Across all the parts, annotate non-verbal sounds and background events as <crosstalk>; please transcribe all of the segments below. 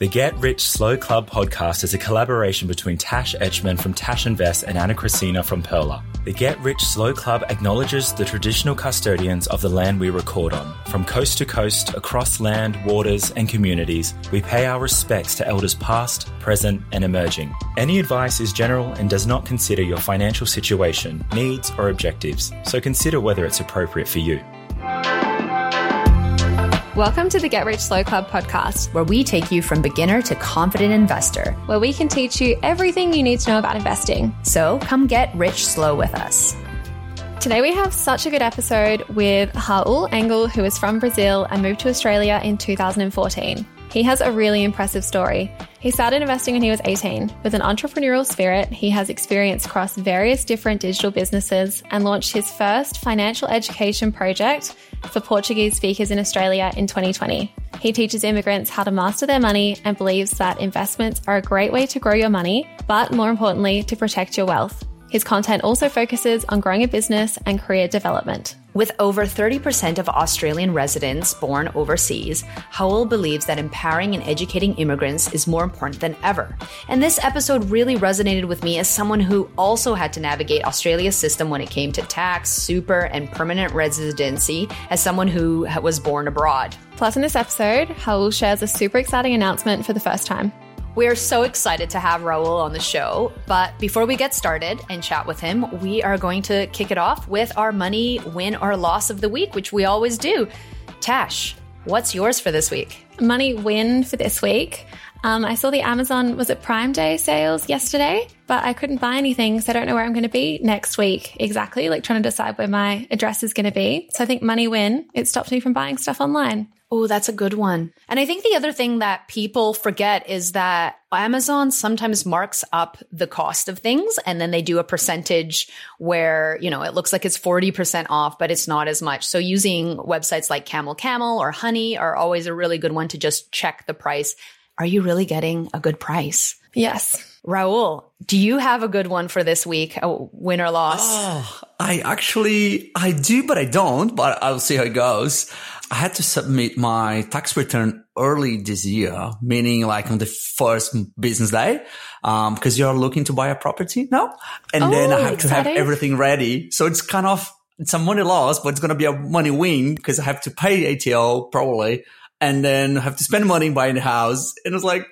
The Get Rich Slow Club podcast is a collaboration between Tash Etschmann from Tash Invest and Ana Kresina from Pearler. The Get Rich Slow Club acknowledges the traditional custodians of the land we record on. From coast to coast, across land, waters, and communities, we pay our respects to elders past, present, and emerging. Any advice is general and does not consider your financial situation, needs, or objectives, so consider whether it's appropriate for you. Welcome to the Get Rich Slow Club podcast, where we take you from beginner to confident investor, where we can teach you everything you need to know about investing. So come get rich slow with us. Today we have such a good episode with Raul Engel, who is from Brazil and moved to Australia in 2014. He has a really impressive story. He started investing when he was 18. With an entrepreneurial spirit, he has experience across various different digital businesses and launched his first financial education project for Portuguese speakers in Australia in 2020. He teaches immigrants how to master their money and believes that investments are a great way to grow your money, but more importantly, to protect your wealth. His content also focuses on growing a business and career development. With over 30% of Australian residents born overseas, Raul believes that empowering and educating immigrants is more important than ever. And this episode really resonated with me as someone who also had to navigate Australia's system when it came to tax, super, and permanent residency as someone who was born abroad. Plus, in this episode, Raul shares a super exciting announcement for the first time. We're so excited to have Raul on the show. But before we get started and chat with him, we are going to kick it off with our money win or loss of the week, which we always do. Tash, what's yours for this week? Money win for this week. Um, I saw the Amazon, was it Prime Day sales yesterday? But I couldn't buy anything, so I don't know where I'm going to be next week exactly, like trying to decide where my address is going to be. So I think money win, it stopped me from buying stuff online. Oh, that's a good one. And I think the other thing that people forget is that Amazon sometimes marks up the cost of things and then they do a percentage where, you know, it looks like it's 40% off, but it's not as much. So using websites like Camel Camel or Honey are always a really good one to just check the price. Are you really getting a good price? Yes. Raul, do you have a good one for this week? A win or loss? Oh, I actually, I do, but I don't, but I'll see how it goes. I had to submit my tax return early this year, meaning like on the first business day, um, because you're looking to buy a property now. And oh, then I have exciting. to have everything ready. So it's kind of, it's a money loss, but it's going to be a money win because I have to pay ATO probably and then have to spend money buying a house. And it was like,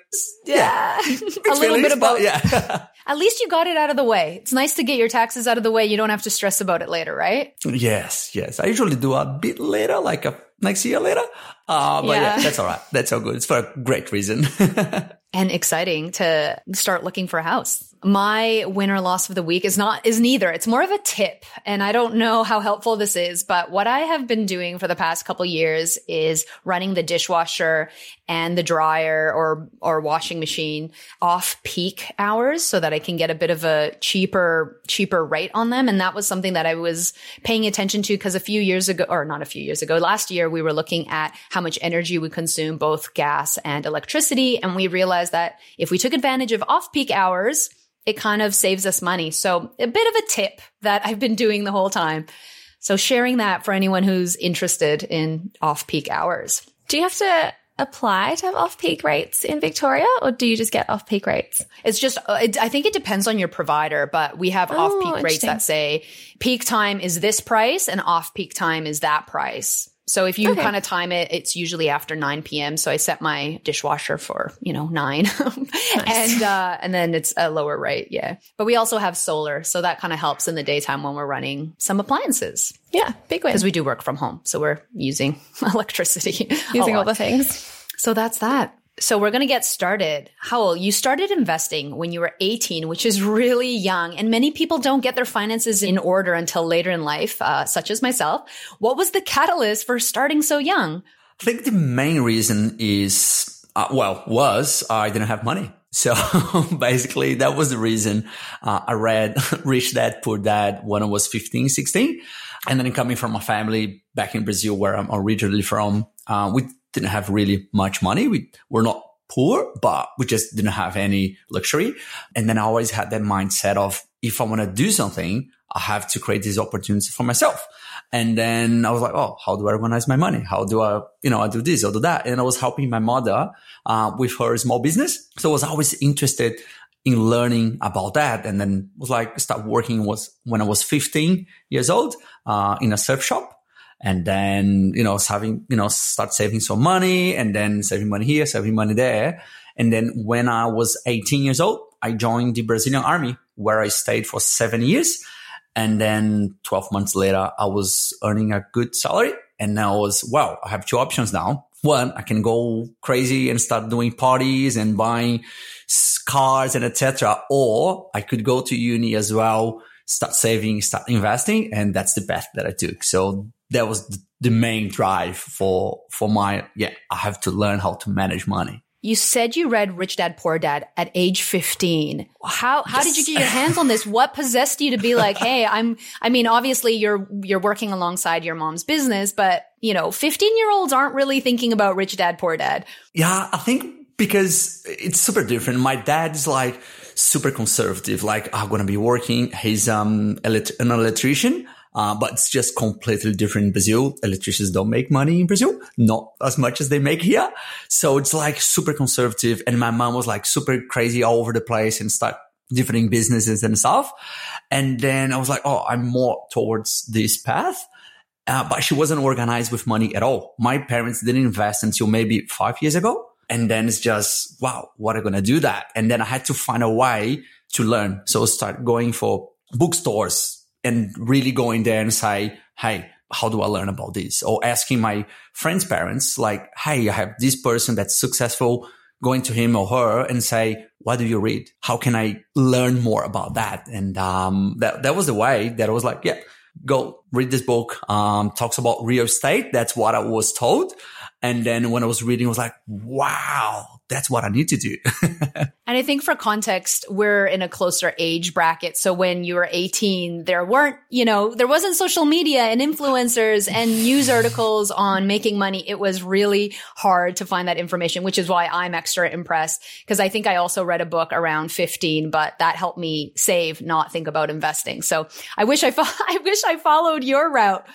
yeah, yeah. <laughs> a little bit about, yeah. <laughs> At least you got it out of the way. It's nice to get your taxes out of the way. You don't have to stress about it later, right? Yes, yes. I usually do a bit later, like a next year later. Uh, but yeah. Yeah. that's all right. That's all good. It's for a great reason. <laughs> and exciting to start looking for a house. My win or loss of the week is not, is neither. It's more of a tip. And I don't know how helpful this is, but what I have been doing for the past couple years is running the dishwasher and the dryer or, or washing machine off peak hours so that I can get a bit of a cheaper, cheaper rate on them. And that was something that I was paying attention to because a few years ago, or not a few years ago, last year we were looking at how much energy we consume, both gas and electricity. And we realized that if we took advantage of off peak hours, it kind of saves us money. So a bit of a tip that I've been doing the whole time. So sharing that for anyone who's interested in off peak hours. Do you have to apply to have off peak rates in Victoria or do you just get off peak rates? It's just, it, I think it depends on your provider, but we have Oh, off peak rates that say peak time is this price and off peak time is that price. So if you Okay. kind of time it, it's usually after 9 p.m. So I set my dishwasher for, you know, nine <laughs> and, uh, and then it's a lower rate. Yeah. But we also have solar. So that kind of helps in the daytime when we're running some appliances Yeah, big win. because we do work from home. So we're using <laughs> electricity. Using all the things. So that's that. So we're going to get started. Raul, you started investing when you were 18, which is really young. And many people don't get their finances in order until later in life, uh, such as myself. What was the catalyst for starting so young? I think the main reason is, uh, well, was I didn't have money. <laughs> So basically that was the reason uh, I read Rich Dad Poor Dad when I was 15, 16. And then coming from a family back in Brazil where I'm originally from, uh, didn't have really much money. We were not poor, but we just didn't have any luxury. And then I always had that mindset of if I want to do something, I have to create these opportunities for myself. And then I was like, oh, how do I organize my money? How do I, you know, I do this, I do that. And I was helping my mother uh, with her small business. So I was always interested in learning about that. And then was like, start working was when I was 15 years old uh, in a surf shop. And then, you know, having, you know, start saving some money and then saving money here, saving money there. And then when I was 18 years old, I joined the Brazilian army where I stayed for seven years. And then 12 months later, I was earning a good salary. And now was, wow, I have two options now. One, I can go crazy and start doing parties and buying cars and etc. Or I could go to uni as well, start saving, start investing. And that's the path that I took. So that was the main drive for, for my, yeah, I have to learn how to manage money. You said you read Rich Dad Poor Dad at age 15. How how did you get your hands on this? What possessed you to be like, "Hey, I'm I mean, obviously you're you're working alongside your mom's business, but, you know, 15-year-olds aren't really thinking about Rich Dad Poor Dad." Yeah, I think because it's super different. My dad is like super conservative. Like I'm gonna be working. He's um elect- an electrician. Uh, but it's just completely different in Brazil. Electricians don't make money in Brazil, not as much as they make here. So it's like super conservative. And my mom was like super crazy all over the place and start different businesses and stuff. And then I was like, oh, I'm more towards this path. Uh, but she wasn't organized with money at all. My parents didn't invest until maybe five years ago. And then it's just, wow, what are going to do that? And then I had to find a way to learn. So start going for bookstores and really going there and say, Hey, how do I learn about this? Or asking my friends' parents, like, Hey, I have this person that's successful going to him or her and say, what do you read? How can I learn more about that? And, um, that, that was the way that I was like, yeah, go read this book. Um, talks about real estate. That's what I was told. And then when I was reading, I was like, wow, that's what I need to do. <laughs> And I think for context, we're in a closer age bracket. So when you were 18, there weren't, you know, there wasn't social media and influencers and news articles on making money. It was really hard to find that information, which is why I'm extra impressed. Cause I think I also read a book around 15, but that helped me save, not think about investing. So I wish I, fo- <laughs> I wish I followed your route,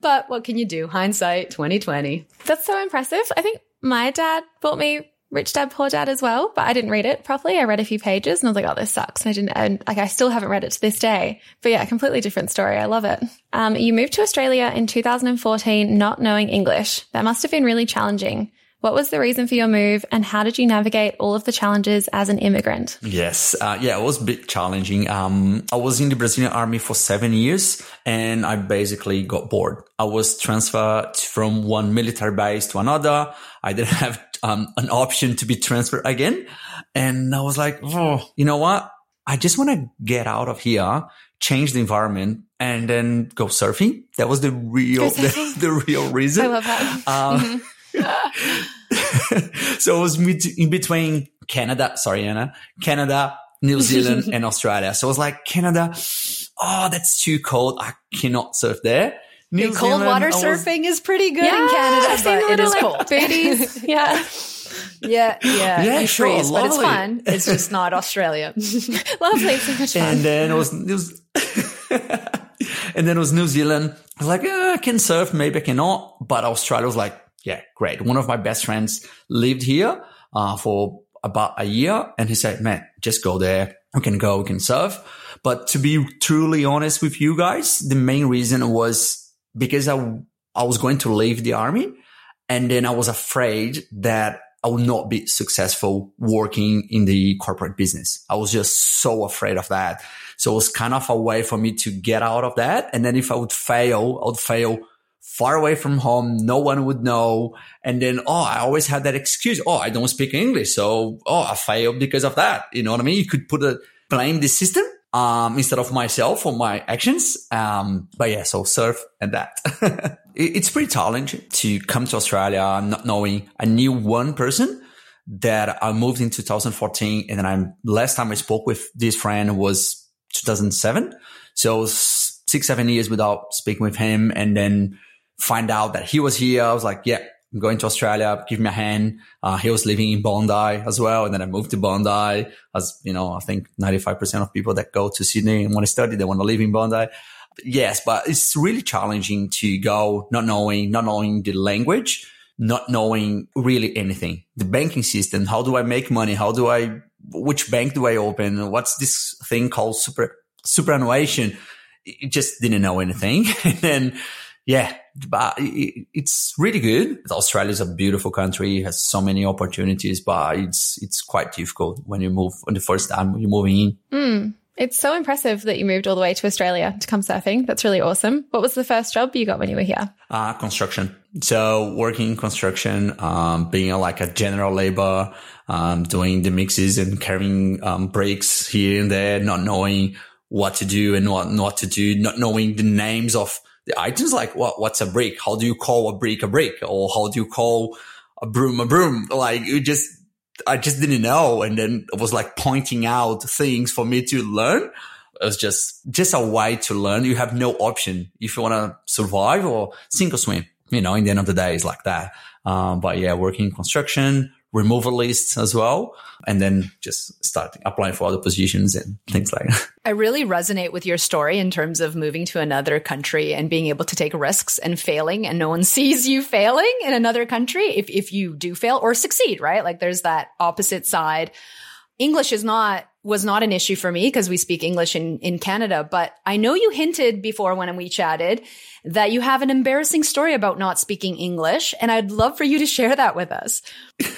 but what can you do? Hindsight 2020. That's so impressive. I think my dad bought me Rich Dad Poor Dad as well, but I didn't read it properly. I read a few pages and I was like, oh, this sucks. And I didn't, and like, I still haven't read it to this day. But yeah, completely different story. I love it. Um, you moved to Australia in 2014, not knowing English. That must have been really challenging. What was the reason for your move and how did you navigate all of the challenges as an immigrant? Yes. Uh, yeah, it was a bit challenging. Um, I was in the Brazilian army for seven years and I basically got bored. I was transferred from one military base to another. I didn't <laughs> have um, an option to be transferred again. And I was like, oh, you know what? I just want to get out of here, change the environment and then go surfing. That was the real, <laughs> the, the, real reason. I love that. Um, mm-hmm. <laughs> so it was in between Canada, sorry, Anna, Canada, New Zealand <laughs> and Australia. So I was like, Canada, oh, that's too cold. I cannot surf there. New cold Zealand, water was, surfing is pretty good yeah, in Canada, but it is like cold. Booties. <laughs> yeah. Yeah, yeah, yeah, sure, freeze, but it's fun. It's just not Australia. lovely, so much fun. And then it was, it was and then it was New Zealand. I was like, I can surf, maybe I cannot. But Australia was like, yeah, great. One of my best friends lived here uh, for about a year, and he said, "Man, just go there. We can go. We can surf." But to be truly honest with you guys, the main reason was because I I was going to leave the army, and then I was afraid that I would not be successful working in the corporate business. I was just so afraid of that. So it was kind of a way for me to get out of that. And then if I would fail, I would fail far away from home. No one would know. And then, oh, I always had that excuse. Oh, I don't speak English. So, oh, I failed because of that. You know what I mean? You could put a blame the system, um, instead of myself for my actions. Um, but yeah, so surf and that. <laughs> it's pretty challenging to come to Australia not knowing. I knew one person that I moved in 2014 and then I'm last time I spoke with this friend was 2007. So six, seven years without speaking with him. And then find out that he was here. I was like, yeah, I'm going to Australia. Give me a hand. Uh, he was living in Bondi as well. And then I moved to Bondi as, you know, I think 95% of people that go to Sydney and want to study, they want to live in Bondi. Yes, but it's really challenging to go not knowing, not knowing the language, not knowing really anything. The banking system. How do I make money? How do I, which bank do I open? What's this thing called super, superannuation? It just didn't know anything. <laughs> and then, yeah, but it's really good. Australia is a beautiful country, has so many opportunities, but it's it's quite difficult when you move on the first time you're moving in. Mm. It's so impressive that you moved all the way to Australia to come surfing. That's really awesome. What was the first job you got when you were here? Uh, construction. So working in construction, um, being a, like a general labor, um, doing the mixes and carrying um, breaks here and there, not knowing what to do and what not to do, not knowing the names of the items like what what's a brick? How do you call a brick a brick? Or how do you call a broom a broom? Like you just I just didn't know. And then it was like pointing out things for me to learn. It was just just a way to learn. You have no option if you want to survive or sink or swim. You know, in the end of the day, it's like that. Um, but yeah, working in construction, removalists as well. And then just start applying for other positions and things like that. I really resonate with your story in terms of moving to another country and being able to take risks and failing and no one <laughs> sees you failing in another country if, if you do fail or succeed, right? Like there's that opposite side. English is not was not an issue for me because we speak English in, in Canada. But I know you hinted before when we chatted that you have an embarrassing story about not speaking English. And I'd love for you to share that with us. <laughs>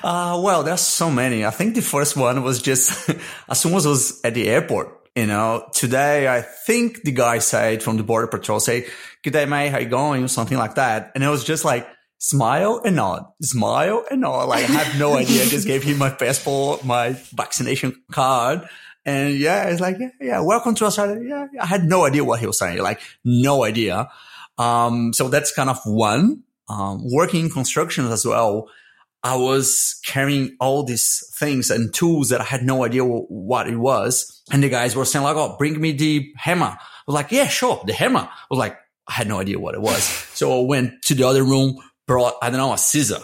Uh, well, there's so many. I think the first one was just <laughs> as soon as I was at the airport. You know, today I think the guy said from the border patrol say, "Good day, mate. How you going?" something like that. And it was just like, smile and nod, smile and nod. Like I have no <laughs> idea. I just gave him my passport, my vaccination card. And yeah, it's like, yeah, yeah, welcome to Australia. Yeah, I had no idea what he was saying. Like no idea. Um, so that's kind of one. Um, working in construction as well. I was carrying all these things and tools that I had no idea what it was. And the guys were saying like, Oh, bring me the hammer. I was like, yeah, sure. The hammer. I was like, I had no idea what it was. <laughs> so I went to the other room, brought, I don't know, a scissor.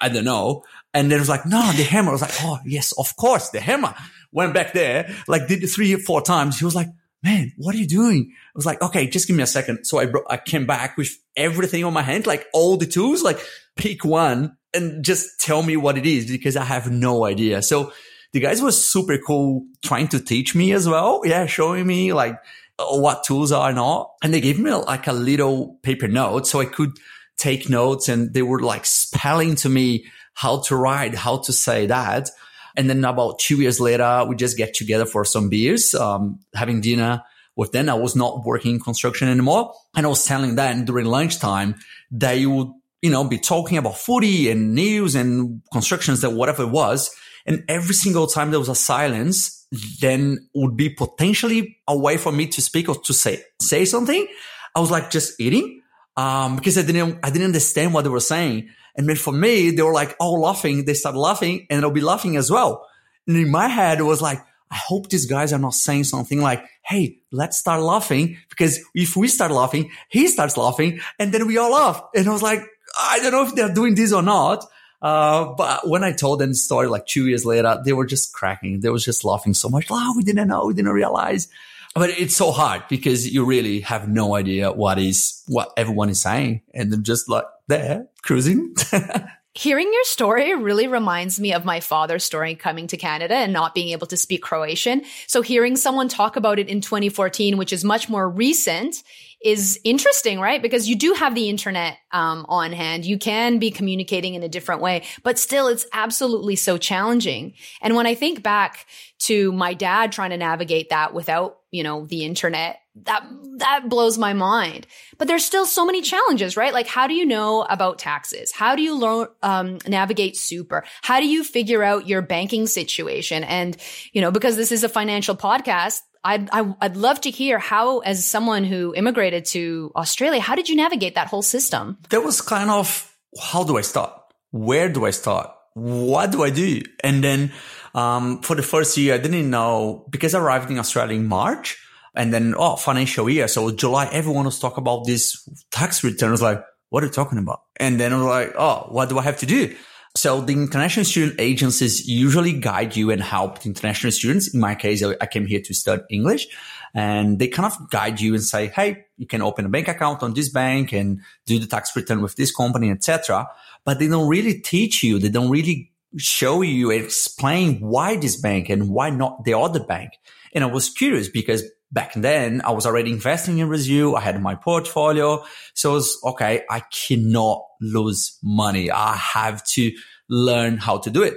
I don't know. And then it was like, no, the hammer. I was like, oh, yes, of course, the hammer. Went back there, like did three or four times. He was like, man, what are you doing? I was like, okay, just give me a second. So I, brought, I came back with everything on my hand, like all the tools, like pick one and just tell me what it is because I have no idea. So the guys were super cool trying to teach me as well. Yeah. Showing me like what tools are not. And they gave me like a little paper note so I could take notes and they were like spelling to me how to write, how to say that. And then about two years later, we just get together for some beers, um, having dinner with them. I was not working in construction anymore. And I was telling them during lunchtime, they would, you know, be talking about footy and news and constructions that whatever it was. And every single time there was a silence, then would be potentially a way for me to speak or to say, say something. I was like just eating, um, because I didn't, I didn't understand what they were saying. And then for me, they were like all laughing. They started laughing and I'll be laughing as well. And in my head, it was like, I hope these guys are not saying something like, Hey, let's start laughing because if we start laughing, he starts laughing and then we all laugh. And I was like, I don't know if they're doing this or not. Uh, but when I told them the story like two years later, they were just cracking. They was just laughing so much. Oh, we didn't know. We didn't realize. But it's so hard because you really have no idea what is, what everyone is saying. And they're just like there cruising. <laughs> Hearing your story really reminds me of my father's story coming to Canada and not being able to speak Croatian. So hearing someone talk about it in 2014, which is much more recent, is interesting, right? Because you do have the internet um, on hand. You can be communicating in a different way, but still it's absolutely so challenging. And when I think back to my dad trying to navigate that without, you know, the internet, that, that blows my mind. But there's still so many challenges, right? Like, how do you know about taxes? How do you learn, um, navigate super? How do you figure out your banking situation? And, you know, because this is a financial podcast, I'd, I, would i would love to hear how, as someone who immigrated to Australia, how did you navigate that whole system? That was kind of, how do I start? Where do I start? What do I do? And then, um, for the first year, I didn't know because I arrived in Australia in March and then, oh, financial year. So July, everyone was talking about this tax return. Was like, what are you talking about? And then I was like, oh, what do I have to do? So the international student agencies usually guide you and help the international students. In my case, I came here to study English and they kind of guide you and say, Hey, you can open a bank account on this bank and do the tax return with this company, etc. But they don't really teach you. They don't really show you and explain why this bank and why not the other bank. And I was curious because back then I was already investing in Brazil. I had my portfolio. So it was, okay, I cannot lose money. I have to learn how to do it.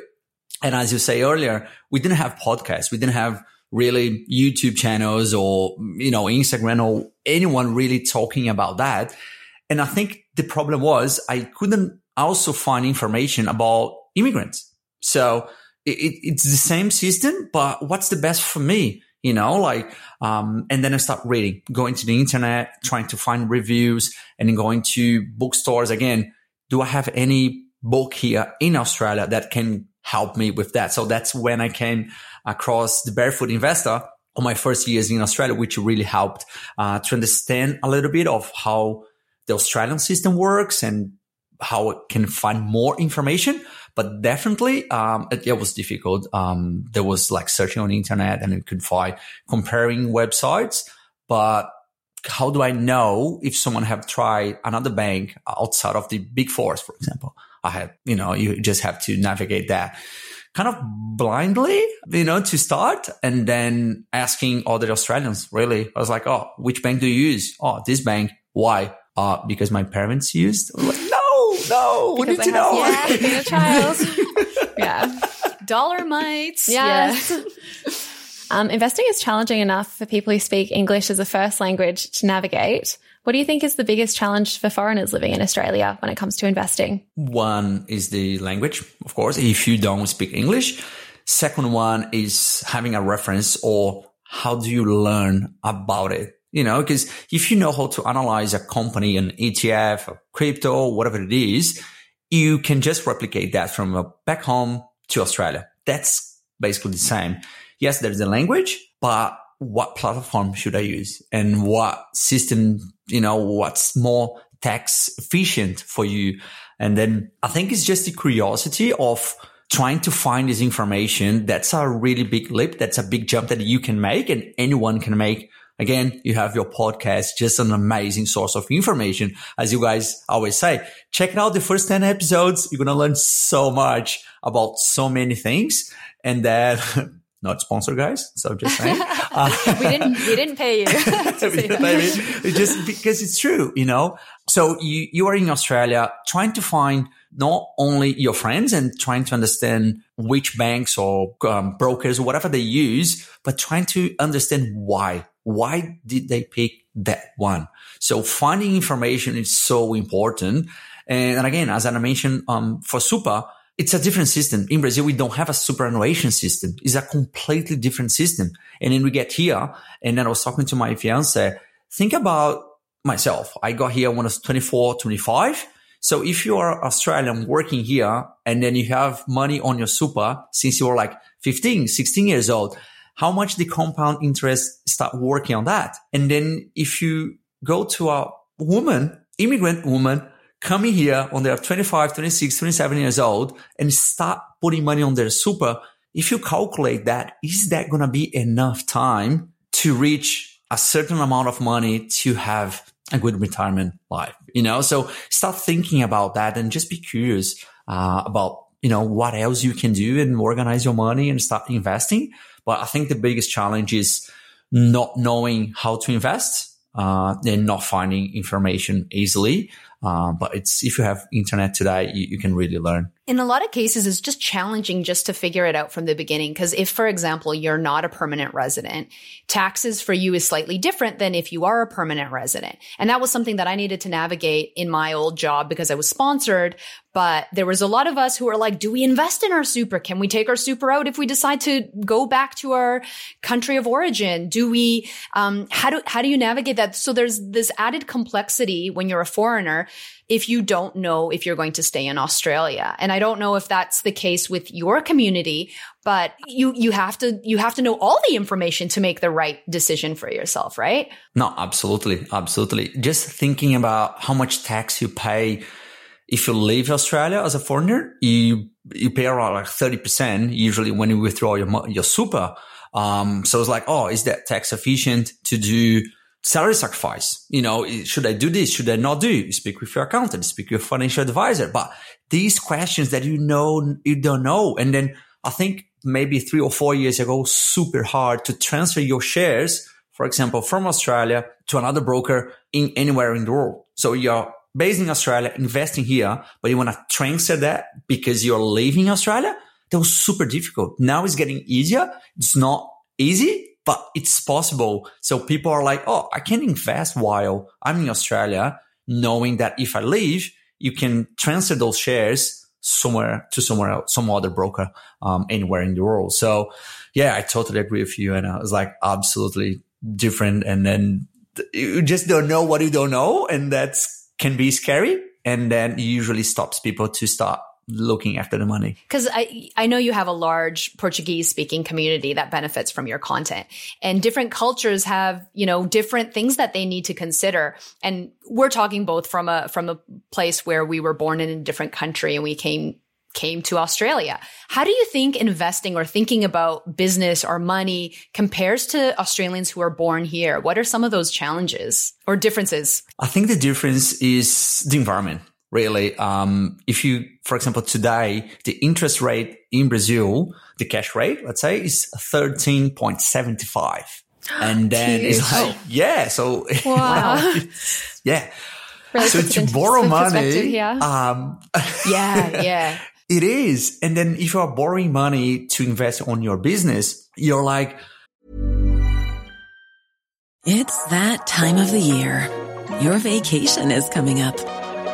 And as you say earlier, we didn't have podcasts. We didn't have really YouTube channels or, you know, Instagram or anyone really talking about that. And I think the problem was I couldn't also find information about immigrants. So it, it's the same system, but what's the best for me? You know, like, um, and then I start reading, going to the internet, trying to find reviews and then going to bookstores again. Do I have any book here in Australia that can help me with that? So that's when I came across the Barefoot Investor on my first years in Australia, which really helped, uh, to understand a little bit of how the Australian system works and how it can find more information but definitely um, it, it, was difficult. Um, there was like searching on the internet and it could find comparing websites, but how do I know if someone have tried another bank outside of the big fours, for example? I had, you know, you just have to navigate that kind of blindly, you know, to start and then asking other Australians, really. I was like, Oh, which bank do you use? Oh, this bank. Why? Uh, because my parents used. Like, no, we need to know. Yeah, <laughs> being a child. <laughs> yeah. Dollarmites. Yes. Yeah. Um, investing is challenging enough for people who speak English as a first language to navigate. What do you think is the biggest challenge for foreigners living in Australia when it comes to investing? One is the language, of course, if you don't speak English. Second one is having a reference or how do you learn about it? You know, because if you know how to analyze a company, an ETF, a crypto, whatever it is, you can just replicate that from uh, back home to Australia. That's basically the same. Yes, there's a language, but what platform should I use and what system, you know, what's more tax efficient for you? And then I think it's just the curiosity of trying to find this information. That's a really big leap. That's a big jump that you can make and anyone can make Again, you have your podcast, just an amazing source of information. As you guys always say, check out the first 10 episodes. You're going to learn so much about so many things. And then <laughs> not sponsor guys. So just saying. Uh, <laughs> we didn't, we didn't pay you. <laughs> Maybe just because it's true, you know? So you, you are in Australia trying to find not only your friends and trying to understand which banks or um, brokers or whatever they use, but trying to understand why. Why did they pick that one? So finding information is so important. And, again, as I mentioned, um, for Super, it's a different system. In Brazil, we don't have a superannuation system. It's a completely different system. And then we get here, and then I was talking to my fiance. Think about myself. I got here when I was 24, 25. So if you are Australian working here and then you have money on your super since you were like 15, 16 years old, how much the compound interest start working on that? And then if you go to a woman, immigrant woman coming here when they're 25, 26, 27 years old and start putting money on their super, if you calculate that, is that going to be enough time to reach a certain amount of money to have a good retirement life? You know, so start thinking about that and just be curious uh, about, you know, what else you can do and organize your money and start investing. But I think the biggest challenge is not knowing how to invest uh, and not finding information easily. Uh, but it's if you have internet today, you, you can really learn. In a lot of cases it's just challenging just to figure it out from the beginning. Because if for example you're not a permanent resident taxes for you is slightly different than if you are a permanent resident. And that was something that i needed to navigate in my old job because i was sponsored. But there was a lot of us who were like do we invest in our super? Can we take our super out if we decide to go back to our country of origin? Do we um, how do how do you navigate that? So there's this added complexity when you're a foreigner if you don't know if you're going to stay in Australia. And I don't know if that's the case with your community, but you, you have to, you have to know all the information to make the right decision for yourself, right? No, absolutely. Absolutely. Just thinking about how much tax you pay if you leave Australia as a foreigner, you, you pay around like 30% usually when you withdraw your, your super. Um, so it's like, oh, is that tax efficient to do salary sacrifice. You know, should I do this? Should I not do? Speak with your accountant, speak with your financial advisor. But these questions that you know, you don't know. And then I think maybe three or four years ago, super hard to transfer your shares, for example, from Australia to another broker in anywhere in the world. So you're based in Australia, investing here, but you want to transfer that because you're leaving Australia. That was super difficult. Now it's getting easier. It's not easy, but it's possible. So people are like, oh, I can invest while I'm in Australia, knowing that if I leave, you can transfer those shares somewhere to somewhere else, some other broker, um, anywhere in the world. So yeah, I totally agree with you. And I was like, absolutely different. And then you just don't know what you don't know. And that's can be scary. And then it usually stops people to start looking after the money. Because I, I know you have a large Portuguese speaking community that benefits from your content and different cultures have, you know, different things that they need to consider. And we're talking both from a, from a place where we were born in a different country and we came came to Australia. How do you think investing or thinking about business or money compares to Australians who are born here? What are some of those challenges or differences? I think the difference is the environment really. Um, if you, for example, today, the interest rate in Brazil, the cash rate, let's say, is 13.75. <gasps> And then it's like, yeah, so, <laughs> wow. <laughs> yeah. Really so to borrow money, um, <laughs> yeah, yeah, it is. And then if you are borrowing money to invest on your business, you're like, it's that time of the year. Your vacation is coming up.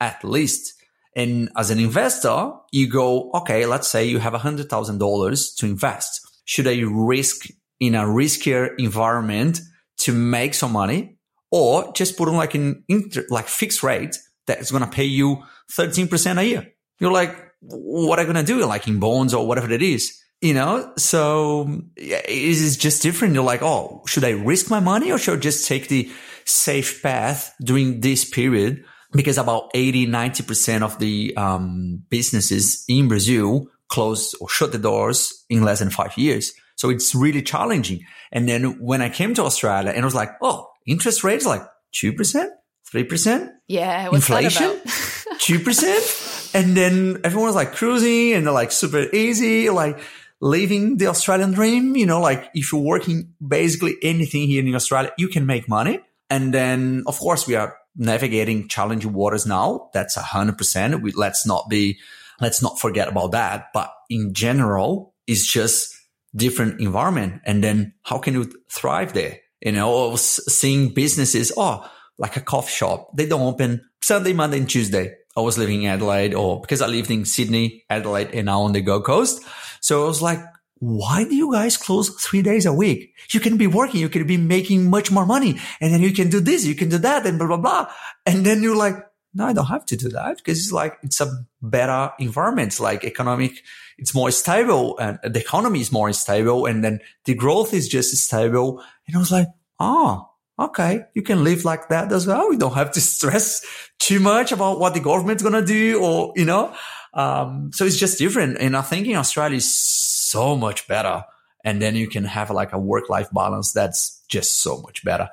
at least. And as an investor, you go, okay, let's say you have $100,000 to invest. Should I risk in a riskier environment to make some money or just put on like an inter, like fixed rate that's going to pay you 13% a year? You're like, what are you going to do? Like in bonds or whatever it is, you know? So it is just different. You're like, oh, should I risk my money or should I just take the safe path during this period? Because about 80, 90% of the um, businesses in Brazil closed or shut the doors in less than five years. So it's really challenging. And then when I came to Australia and I was like, oh, interest rates like 2%, 3%. Yeah. Inflation, 2%. <laughs> And then everyone was like cruising and they're like super easy, like living the Australian dream. You know, like if you're working basically anything here in Australia, you can make money. And then of course we are navigating challenging waters now. That's a hundred percent. We let's not be, let's not forget about that. But in general, it's just different environment. And then how can you thrive there? You know, seeing businesses, oh, like a coffee shop, they don't open Sunday, Monday, and Tuesday. I was living in Adelaide or because I lived in Sydney, Adelaide, and now on the Gold Coast. So I was like, why do you guys close three days a week? You can be working. You can be making much more money and then you can do this, you can do that and blah, blah, blah. And then you're like, no, I don't have to do that because it's like, it's a better environment. Like economic, it's more stable and the economy is more stable and then the growth is just stable. And I was like, oh, okay, you can live like that as well. You don't have to <laughs> stress too much about what the government's going to do or, you know, um, so it's just different. And I think in Australia is so much better. And then you can have like a work life balance that's just so much better.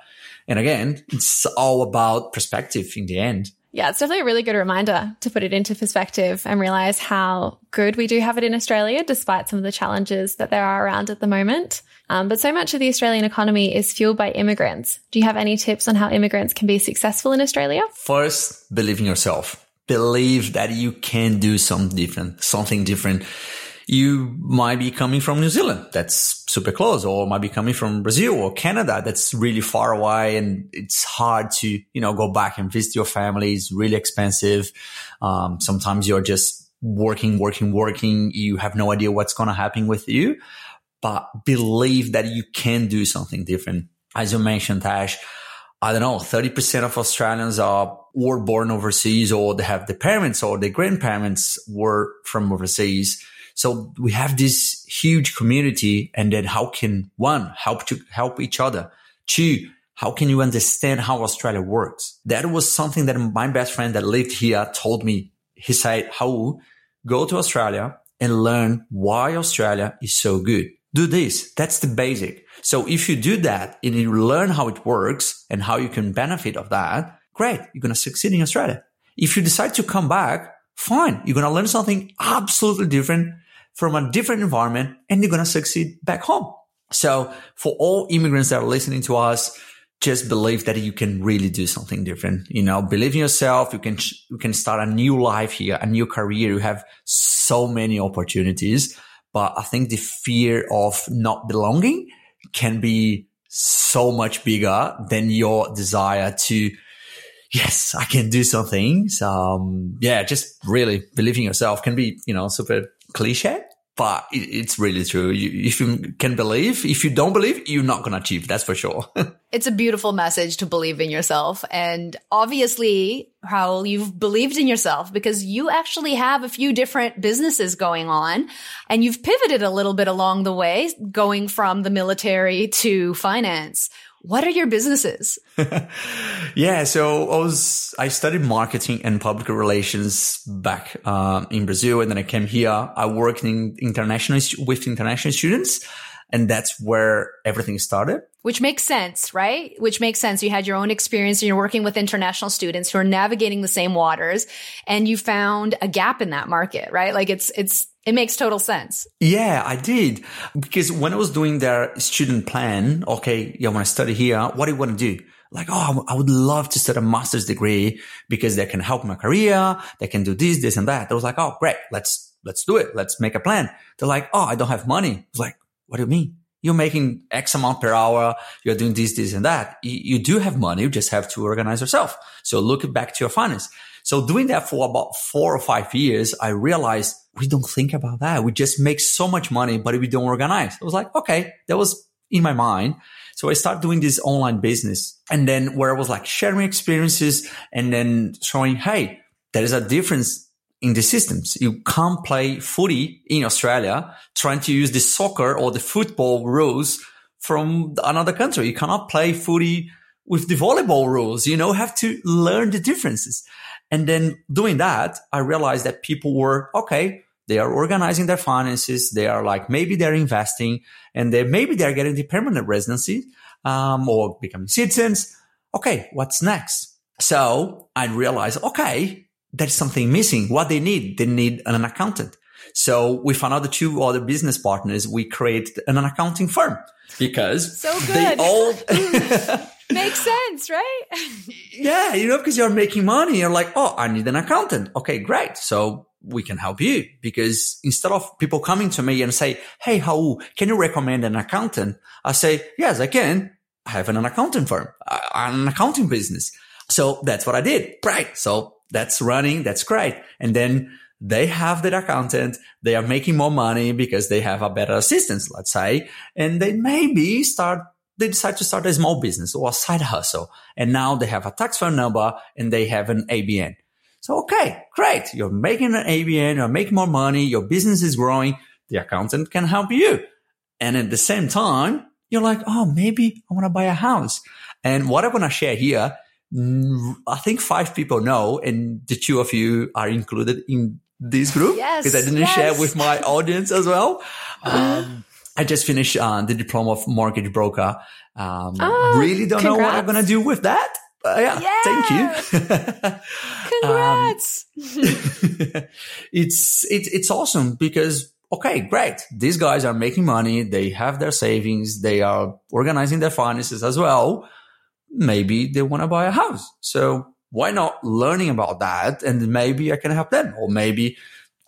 And again, it's all about perspective in the end. Yeah, it's definitely a really good reminder to put it into perspective and realize how good we do have it in Australia, despite some of the challenges that there are around at the moment. Um, but so much of the Australian economy is fueled by immigrants. Do you have any tips on how immigrants can be successful in Australia? First, believe in yourself. Believe that you can do something different, something different you might be coming from New Zealand. That's super close or might be coming from Brazil or Canada. That's really far away and it's hard to, you know, go back and visit your family. It's really expensive. Um, sometimes you're just working, working, working. You have no idea what's going to happen with you, but believe that you can do something different. As you mentioned, Tash, I don't know, 30% of Australians are were born overseas or they have the parents or the grandparents were from overseas so we have this huge community. And then how can one help to help each other? Two, Raul can you understand how Australia works? That was something that my best friend that lived here told me. He said, how go to Australia and learn why Australia is so good. Do this. That's the basic. So if you do that and you learn how it works and how you can benefit of that, great. You're going to succeed in Australia. If you decide to come back, fine. You're going to learn something absolutely different from a different environment and you're going to succeed back home. So for all immigrants that are listening to us, just believe that you can really do something different. You know, believe in yourself. You can, you can start a new life here, a new career. You have so many opportunities, but I think the fear of not belonging can be so much bigger than your desire to, yes, I can do something. So, um, yeah, just really believing yourself can be, you know, super cliche, but it's really true. You, if you can believe, if you don't believe, you're not going to achieve. That's for sure. <laughs> it's a beautiful message to believe in yourself. And obviously, how you've believed in yourself because you actually have a few different businesses going on and you've pivoted a little bit along the way, going from the military to finance. What are your businesses? <laughs> yeah, so I was I studied marketing and public relations back uh, in Brazil, and then I came here. I worked in international with international students, And that's where everything started. Which makes sense, right? Which makes sense. You had your own experience and you're working with international students who are navigating the same waters and you found a gap in that market, right? Like it's, it's, it makes total sense. Yeah, I did. Because when I was doing their student plan, okay, yeah, when I study here, what do you want to do? Like, oh, I would love to start a master's degree because that can help my career. They can do this, this and that. I was like, oh, great. Let's, let's do it. Let's make a plan. They're like, oh, I don't have money. I was like, what do you mean? You're making X amount per hour. You're doing this, this and that. You, you do have money. You just have to organize yourself. So look back to your finance. So doing that for about four or five years, I realized we don't think about that. We just make so much money, but we don't organize. I was like, okay, that was in my mind. So I started doing this online business and then where I was like sharing experiences and then showing, Hey, there is a difference in the systems. You can't play footy in Australia trying to use the soccer or the football rules from another country. You cannot play footy with the volleyball rules. You know, have to learn the differences. And then doing that, I realized that people were, okay, they are organizing their finances. They are like, maybe they're investing and they, maybe they're getting the permanent residency, um, or becoming citizens. Okay. What's next? So I realized, okay, there's something missing. What they need, they need an accountant. So with another two other business partners, we created an accounting firm because so they all <laughs> makes sense, right? <laughs> yeah, you know, because you're making money, you're like, oh, I need an accountant. Okay, great. So we can help you because instead of people coming to me and say, Hey, how can you recommend an accountant? I say, yes, I can. I have an accounting firm, an accounting business. So that's what I did. Right. So that's running. That's great. And then they have their accountant. They are making more money because they have a better assistance, let's say, and they maybe start they decide to start a small business or a side hustle. And now they have a tax phone number and they have an ABN. So, okay, great. You're making an ABN, you're making more money, your business is growing. The accountant can help you. And at the same time, you're like, oh, maybe I want to buy a house. And what I want to share here, I think five people know, and the two of you are included in this group because yes, I didn't yes. share with my audience as well. <laughs> Um, I just finished uh, the diploma of mortgage broker. Um, oh, really don't congrats. know what I'm going to do with that. Uh, yeah, yeah, thank you. <laughs> Congrats. um, <laughs> it's, it's, it's awesome because, okay, great. These guys are making money. They have their savings. They are organizing their finances as well. Maybe they want to buy a house. So why not learning about that? And maybe I can help them or maybe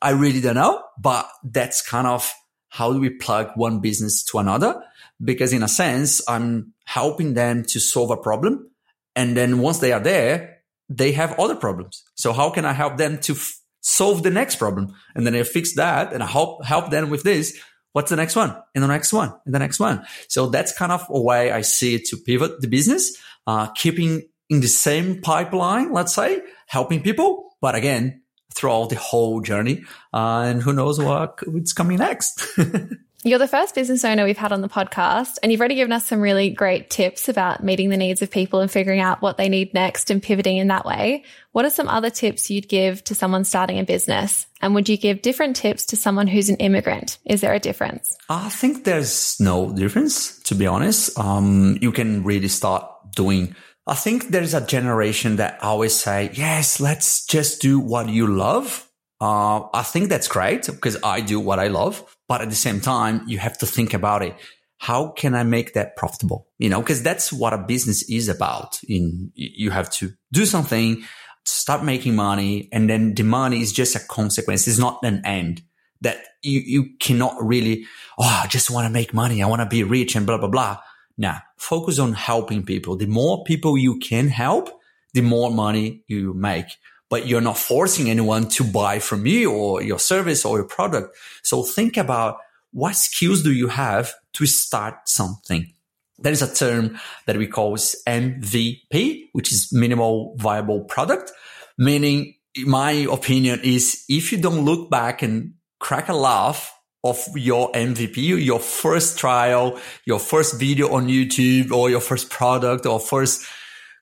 I really don't know, but that's kind of how do we plug one business to another? Because in a sense, I'm helping them to solve a problem and then once they are there, they have other problems. So how can I help them to f- solve the next problem? And then I fix that and I help, help them with this. What's the next one? And the next one and the next one. So that's kind of a way I see it to pivot the business, uh, keeping in the same pipeline, let's say, helping people. But again, throughout the whole journey. Uh, and who knows what it's coming next. <laughs> You're the first business owner we've had on the podcast, and you've already given us some really great tips about meeting the needs of people and figuring out what they need next and pivoting in that way. What are some other tips you'd give to someone starting a business? And would you give different tips to someone who's an immigrant? Is there a difference? I think there's no difference, to be honest. Um, you can really start doing I think there's a generation that always say, yes, let's just do what you love. Uh, I think that's great because I do what I love. But at the same time, you have to think about it. How can I make that profitable? You know, because that's what a business is about. In you have to do something, start making money, and then the money is just a consequence. It's not an end that you, you cannot really, oh, I just want to make money. I want to be rich and blah, blah, blah. Now focus on helping people. The more people you can help, the more money you make. But you're not forcing anyone to buy from you or your service or your product. So think about what skills do you have to start something? There is a term that we call MVP, which is minimal viable product, meaning my opinion is if you don't look back and crack a laugh of your MVP, your first trial, your first video on YouTube or your first product or first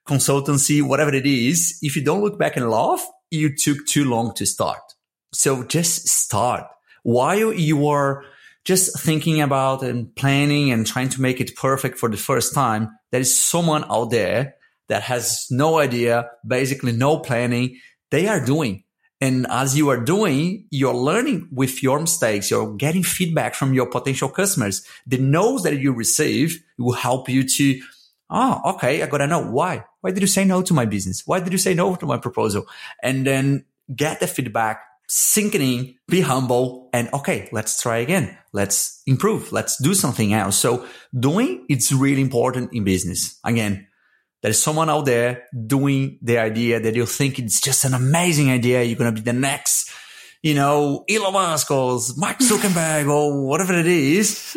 consultancy, whatever it is, if you don't look back and laugh, you took too long to start. So just start while you are just thinking about and planning and trying to make it perfect for the first time, there is someone out there that has no idea, basically no planning. They are doing. And as you are doing, you're learning with your mistakes. You're getting feedback from your potential customers. The no's that you receive will help you to, oh, okay, I gotta know why. Why did you say no to my business? Why did you say no to my proposal? And then get the feedback, sink it in, be humble, and okay, let's try again. Let's improve. Let's do something else. So doing, it's really important in business. Again, there's someone out there doing the idea that you think it's just an amazing idea. You're going to be the next, you know, Elon Musk or Mark Zuckerberg or whatever it is.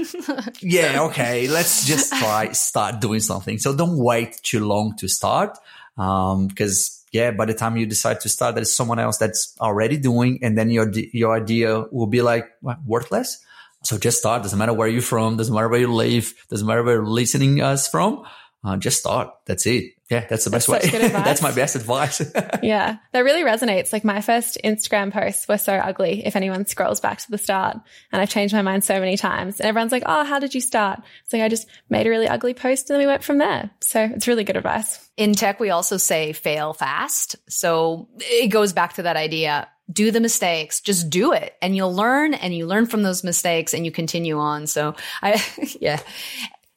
<laughs> yeah. Okay. Let's just try, start doing something. So don't wait too long to start. Um, because yeah, by the time you decide to start, there's someone else that's already doing and then your, your idea will be like what, worthless. So just start. Doesn't matter where you're from. Doesn't matter where you live. Doesn't matter where you're listening us from uh, just start. That's it. Yeah, that's the best that's way. <laughs> that's my best advice. <laughs> yeah, that really resonates. Like my first Instagram posts were so ugly. If anyone scrolls back to the start, and I've changed my mind so many times, and everyone's like, "Oh, how did you start?" It's like I just made a really ugly post, and then we went from there. So it's really good advice. In tech, we also say fail fast. So it goes back to that idea do the mistakes just do it and you'll learn and you learn from those mistakes and you continue on so i <laughs> yeah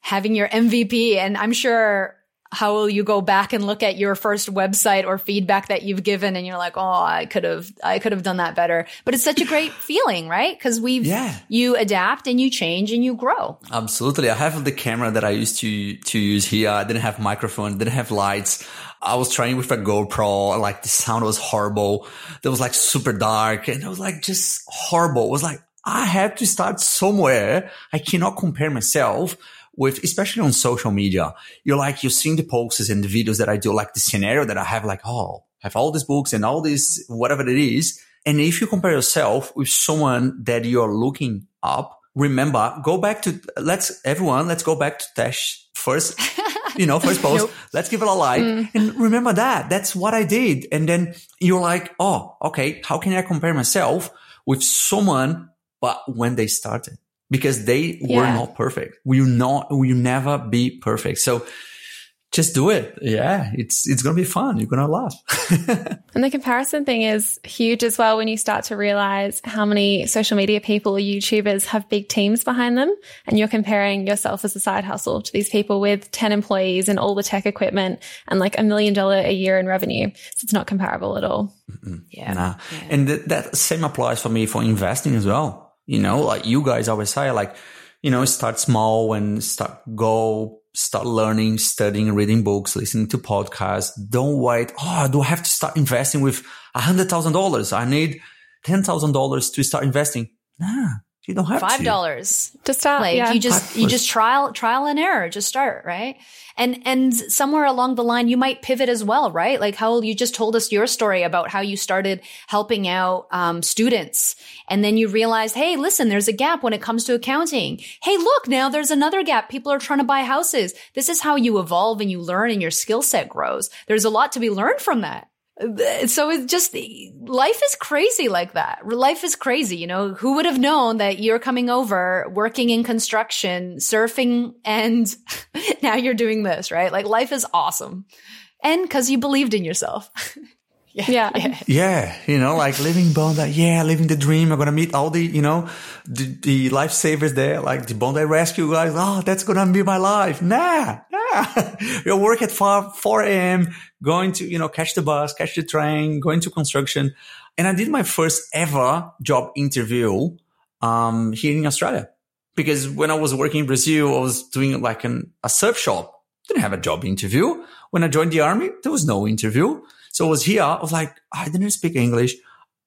having your MVP. And I'm sure how will you go back and look at your first website or feedback that you've given and you're like, oh, I could have, I could have done that better. But it's such a great <sighs> feeling, right? Because we've, yeah. you adapt and you change and you grow. Absolutely. I have the camera that I used to, to use here. I didn't have microphone, didn't have lights. I was trying with a GoPro. Like the sound was horrible. It was like super dark and it was like just horrible. It was like, I have to start somewhere. I cannot compare myself with, especially on social media, you're like, you're seeing the posts and the videos that I do, like the scenario that I have, like, oh, I have all these books and all this, whatever it is. And if you compare yourself with someone that you're looking up, remember, go back to, let's, everyone, let's go back to Tash first, <laughs> you know, first post. nope. Let's give it a like mm. and remember that. That's what I did. And then you're like, oh, okay. How can I compare myself with someone, but when they started? Because they yeah. were not perfect. We will not, we will never be perfect. So just do it. Yeah. It's, it's going to be fun. You're going to laugh. <laughs> and the comparison thing is huge as well when you start to realize how many social media people or YouTubers have big teams behind them. And you're comparing yourself as a side hustle to these people with 10 employees and all the tech equipment and like a million dollar a year in revenue. So it's not comparable at all. Mm-mm. Yeah. Nah. yeah. And th- that same applies for me for investing as well you know, like you guys always say, like, you know, start small and start go, start learning, studying, reading books, listening to podcasts. Don't wait. Oh, do I have to start investing with a hundred thousand dollars? I need ten thousand dollars to start investing. Nah, you don't have five dollars to start. Like yeah. you just you just trial trial and error. Just start right. And and somewhere along the line, you might pivot as well, right? Like how you just told us your story about how you started helping out um, students, and then you realized, hey, listen, there's a gap when it comes to accounting. Hey, look, now there's another gap. People are trying to buy houses. This is how you evolve and you learn, and your skill set grows. There's a lot to be learned from that so it's just life is crazy like that. Life is crazy. You know, who would have known that you're coming over, working in construction, surfing, and <laughs> now you're doing this, right? Like life is awesome. And because you believed in yourself. <laughs> Yeah. <laughs> yeah. Yeah. You know, like living Bondi. Yeah. Living the dream. I'm going to meet all the, you know, the, the lifesavers there, like the Bondi rescue guys. Oh, that's going to be my life. Nah, nah. <laughs> you work at 4, 4 a.m., going to, you know, catch the bus, catch the train, going to construction. And I did my first ever job interview, um, here in Australia. Because when I was working in Brazil, I was doing like an, a surf shop. Didn't have a job interview. When I joined the army, there was no interview. So I was here. I was like, I didn't speak English.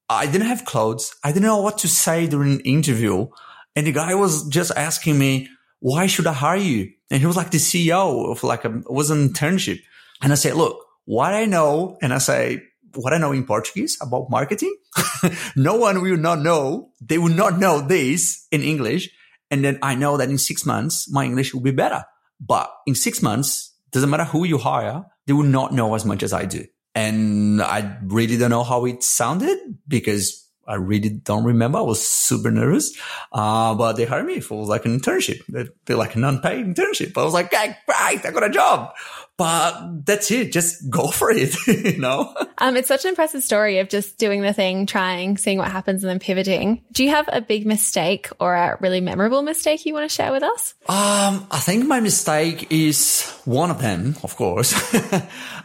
I didn't have clothes. I didn't know what to say during an interview. And the guy was just asking me, why should I hire you? And he was like the CEO of like a, it was an internship. And I said, look, what I know, and I say, what I know in Portuguese about marketing, <laughs> no one will not know. They will not know this in English. And then I know that in six months, my English will be better. But in six months, doesn't matter who you hire, they will not know as much as I do. And I really don't know how it sounded because I really don't remember. I was super nervous. Uh, but they hired me for like an internship. They're like an unpaid internship. I was like, hey, I got a job. But that's it. Just go for it, <laughs> you know? Um, it's such an impressive story of just doing the thing, trying, seeing what happens and then pivoting. Do you have a big mistake or a really memorable mistake you want to share with us? Um, I think my mistake is one of them, of course. <laughs>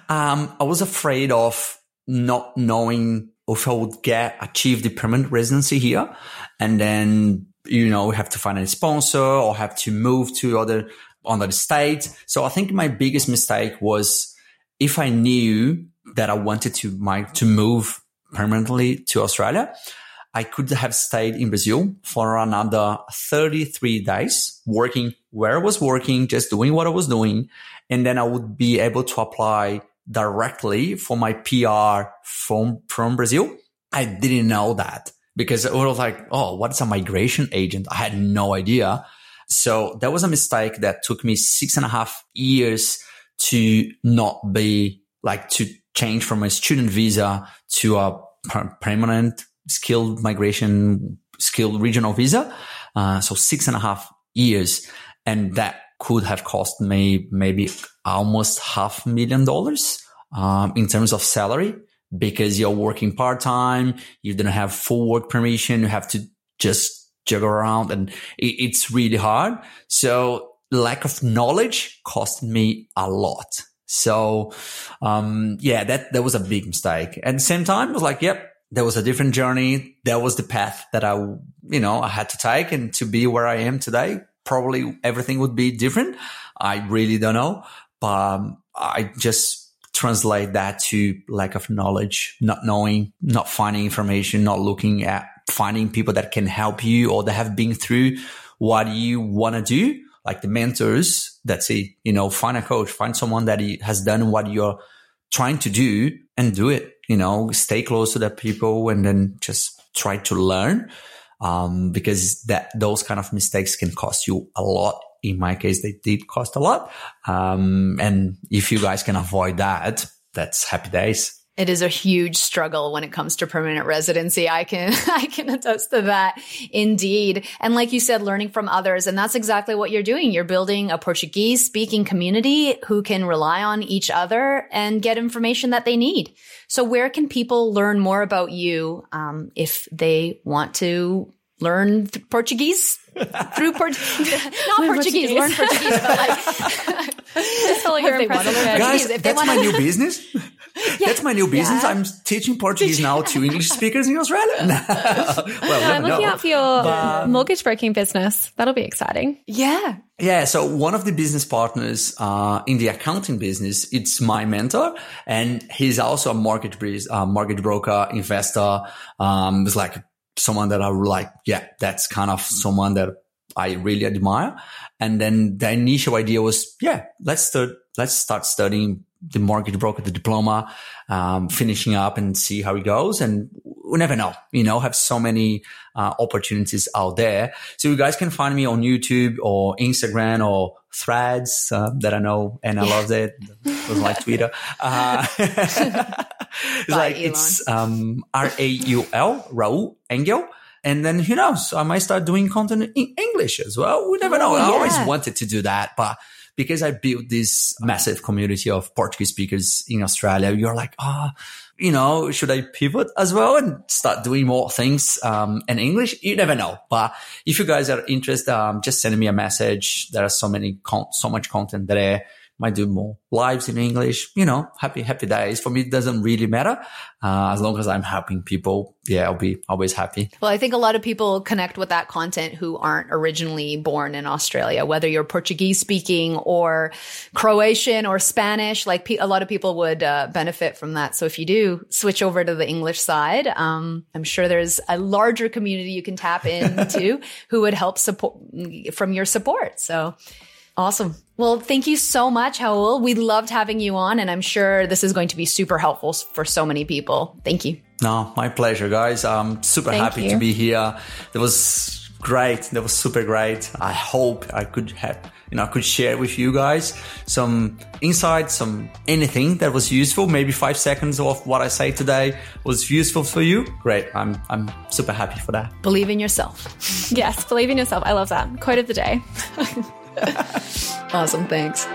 um, I was afraid of not knowing if I would get achieve the permanent residency here, and then you know have to find a sponsor or have to move to other other state. So I think my biggest mistake was if I knew that I wanted to my to move permanently to Australia, I could have stayed in Brazil for another 33 days, working where I was working, just doing what I was doing. And then I would be able to apply directly for my PR from, from Brazil. I didn't know that because it was like, oh, what's a migration agent? I had no idea. So that was a mistake that took me six and a half years to not be like to change from a student visa to a permanent skilled migration, skilled regional visa. Uh, so six and a half years. And that could have cost me maybe almost half a million dollars um, in terms of salary because you're working part time, you don't have full work permission, you have to just juggle around, and it, it's really hard. So lack of knowledge cost me a lot. So um, yeah, that that was a big mistake. At the same time, I was like, yep, there was a different journey. That was the path that I, you know, I had to take, and to be where I am today, probably everything would be different. I really don't know, but um, I just translate that to lack of knowledge, not knowing, not finding information, not looking at finding people that can help you or that have been through what you want to do, like the mentors. that say, You know, find a coach, find someone that has done what you're trying to do and do it. You know, stay close to the people and then just try to learn. Um, because that, those kind of mistakes can cost you a lot in my case, they did cost a lot. Um, and if you guys can avoid that, that's happy days. It is a huge struggle when it comes to permanent residency. I can, <laughs> I can attest to that indeed. And like you said, learning from others. And that's exactly what you're doing. You're building a Portuguese speaking community who can rely on each other and get information that they need. So where can people learn more about you, um, if they want to learn Portuguese through Portuguese, <laughs> not learn Portuguese, Portuguese, learn Portuguese, but like, <laughs> just like if they want to learn Guys, if that's my new business. Yeah. <laughs> That's my new business. Yeah. I'm teaching Portuguese now to <laughs> English speakers in Australia. <laughs> well, I'm looking know. out for your but, mortgage broking business. That'll be exciting. Yeah. Yeah. So one of the business partners uh, in the accounting business, it's my mentor, and he's also a mortgage uh, mortgage broker, investor. Um, it's like someone that I like, yeah, that's kind of someone that I really admire. And then the initial idea was, yeah, let's start, let's start studying the mortgage broker, the diploma, um, finishing up and see how it goes. And we never know, you know, have so many uh, opportunities out there. So you guys can find me on YouTube or Instagram or threads uh, that I know and I yeah. love it. It was like Twitter. <laughs> Uh, <laughs> it's Bye, like Elon. it's um, R A U L Raul Engel. And then who knows? I might start doing content in English as well. We never oh, know. I always wanted to do that, but because I built this massive community of Portuguese speakers in Australia, you're like, ah, oh, you know, should I pivot as well and start doing more things um, in English? You never know. But if you guys are interested, um, just send me a message. There are so many, con- so much content there might do more lives in English, you know, happy, happy days. For me, it doesn't really matter. Uh, as long as I'm helping people, yeah, I'll be always happy. Well, I think a lot of people connect with that content who aren't originally born in Australia, whether you're Portuguese speaking or Croatian or Spanish, like pe- a lot of people would uh, benefit from that. So if you do switch over to the English side, um, I'm sure there's a larger community you can tap <laughs> into who would help support from your support. So Awesome. Well, thank you so much, Raul. We loved having you on, and I'm sure this is going to be super helpful for so many people. Thank you. No, my pleasure, guys. I'm super thank happy you. to be here. There was great. That was super great. I hope I could have, you know, I could share with you guys some insights, some anything that was useful. Maybe five seconds of what I say today was useful for you. Great. I'm, I'm super happy for that. Believe in yourself. Yes, believe in yourself. I love that. Quote of the day. <laughs> <laughs> awesome. Thanks.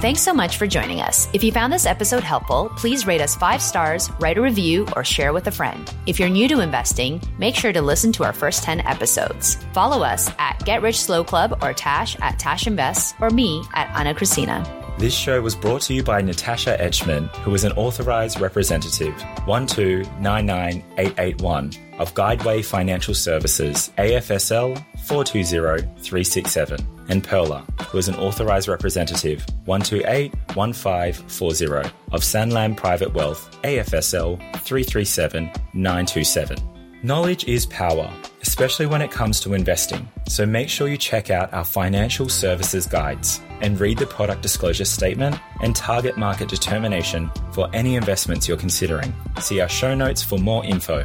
Thanks so much for joining us. If you found this episode helpful, please rate us five stars, write a review, or share with a friend. If you're new to investing, make sure to listen to our first 10 episodes. Follow us at Get Rich Slow Club or Tash at Tash Invest or me at Ana Kresina. This show was brought to you by Natasha Etschmann, who is an authorized representative 1299881 of Guideway Financial Services, AFSL 420367, and Pearler, who is an authorized representative 1281540 of Sanlam Private Wealth, AFSL 337927. Knowledge is power, especially when it comes to investing. So make sure you check out our financial services guides and read the product disclosure statement and target market determination for any investments you're considering. See our show notes for more info.